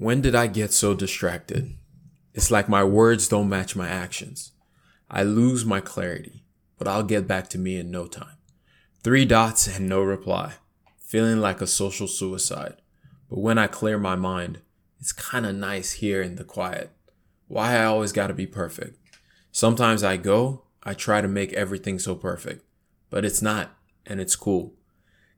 When did I get so distracted? It's like my words don't match my actions. I lose my clarity, but I'll get back to me in no time. Three dots and no reply. Feeling like a social suicide. But when I clear my mind, it's kinda nice here in the quiet. Why I always gotta be perfect. Sometimes I go, I try to make everything so perfect, but it's not, and it's cool.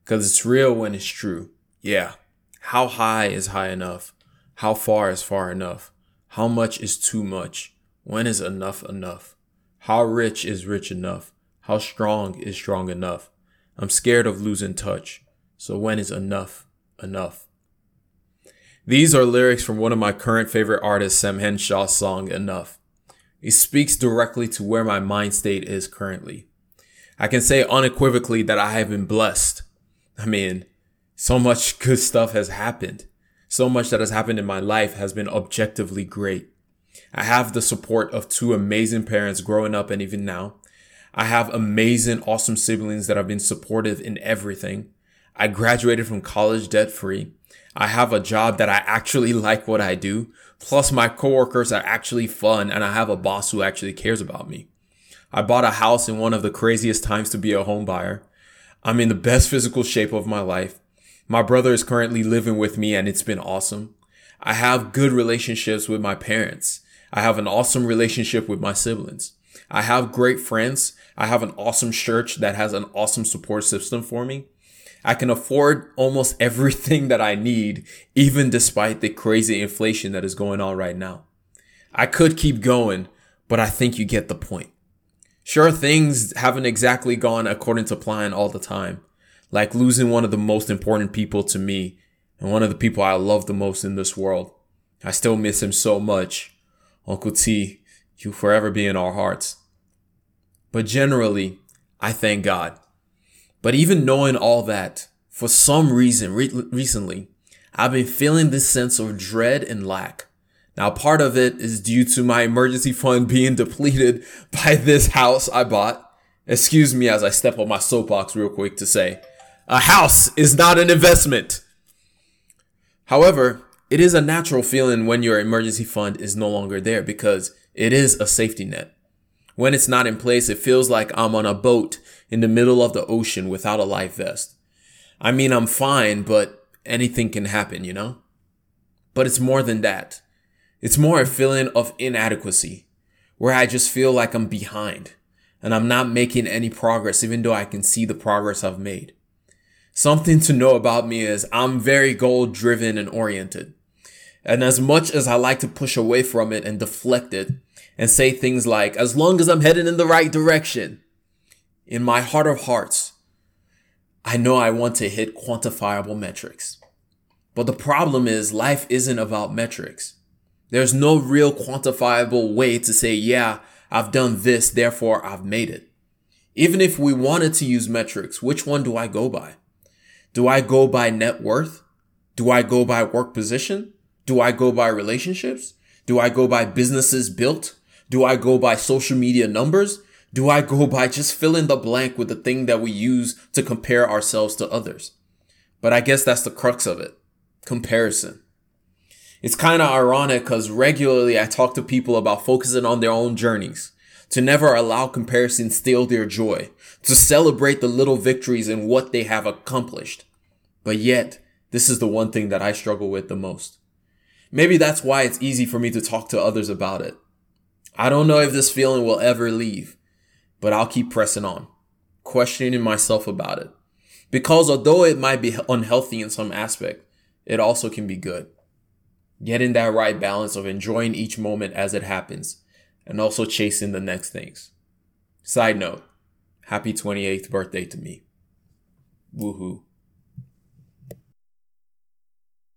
Cause it's real when it's true. Yeah. How high is high enough? How far is far enough? How much is too much? When is enough enough? How rich is rich enough? How strong is strong enough? I'm scared of losing touch. So when is enough enough? These are lyrics from one of my current favorite artists, Sam Henshaw's song Enough. It speaks directly to where my mind state is currently. I can say unequivocally that I have been blessed. I mean, so much good stuff has happened so much that has happened in my life has been objectively great. I have the support of two amazing parents growing up and even now. I have amazing, awesome siblings that have been supportive in everything. I graduated from college debt free. I have a job that I actually like what I do. Plus my coworkers are actually fun and I have a boss who actually cares about me. I bought a house in one of the craziest times to be a home buyer. I'm in the best physical shape of my life. My brother is currently living with me and it's been awesome. I have good relationships with my parents. I have an awesome relationship with my siblings. I have great friends. I have an awesome church that has an awesome support system for me. I can afford almost everything that I need, even despite the crazy inflation that is going on right now. I could keep going, but I think you get the point. Sure, things haven't exactly gone according to plan all the time like losing one of the most important people to me and one of the people I love the most in this world. I still miss him so much. Uncle T, you forever be in our hearts. But generally, I thank God. But even knowing all that, for some reason re- recently, I've been feeling this sense of dread and lack. Now, part of it is due to my emergency fund being depleted by this house I bought. Excuse me as I step on my soapbox real quick to say, a house is not an investment. However, it is a natural feeling when your emergency fund is no longer there because it is a safety net. When it's not in place, it feels like I'm on a boat in the middle of the ocean without a life vest. I mean, I'm fine, but anything can happen, you know? But it's more than that. It's more a feeling of inadequacy where I just feel like I'm behind and I'm not making any progress, even though I can see the progress I've made. Something to know about me is I'm very goal driven and oriented. And as much as I like to push away from it and deflect it and say things like, as long as I'm heading in the right direction, in my heart of hearts, I know I want to hit quantifiable metrics. But the problem is life isn't about metrics. There's no real quantifiable way to say, yeah, I've done this, therefore I've made it. Even if we wanted to use metrics, which one do I go by? Do I go by net worth? Do I go by work position? Do I go by relationships? Do I go by businesses built? Do I go by social media numbers? Do I go by just fill in the blank with the thing that we use to compare ourselves to others? But I guess that's the crux of it. Comparison. It's kind of ironic because regularly I talk to people about focusing on their own journeys, to never allow comparison steal their joy, to celebrate the little victories and what they have accomplished. But yet, this is the one thing that I struggle with the most. Maybe that's why it's easy for me to talk to others about it. I don't know if this feeling will ever leave, but I'll keep pressing on, questioning myself about it. Because although it might be unhealthy in some aspect, it also can be good. Getting that right balance of enjoying each moment as it happens and also chasing the next things. Side note, happy 28th birthday to me. Woohoo.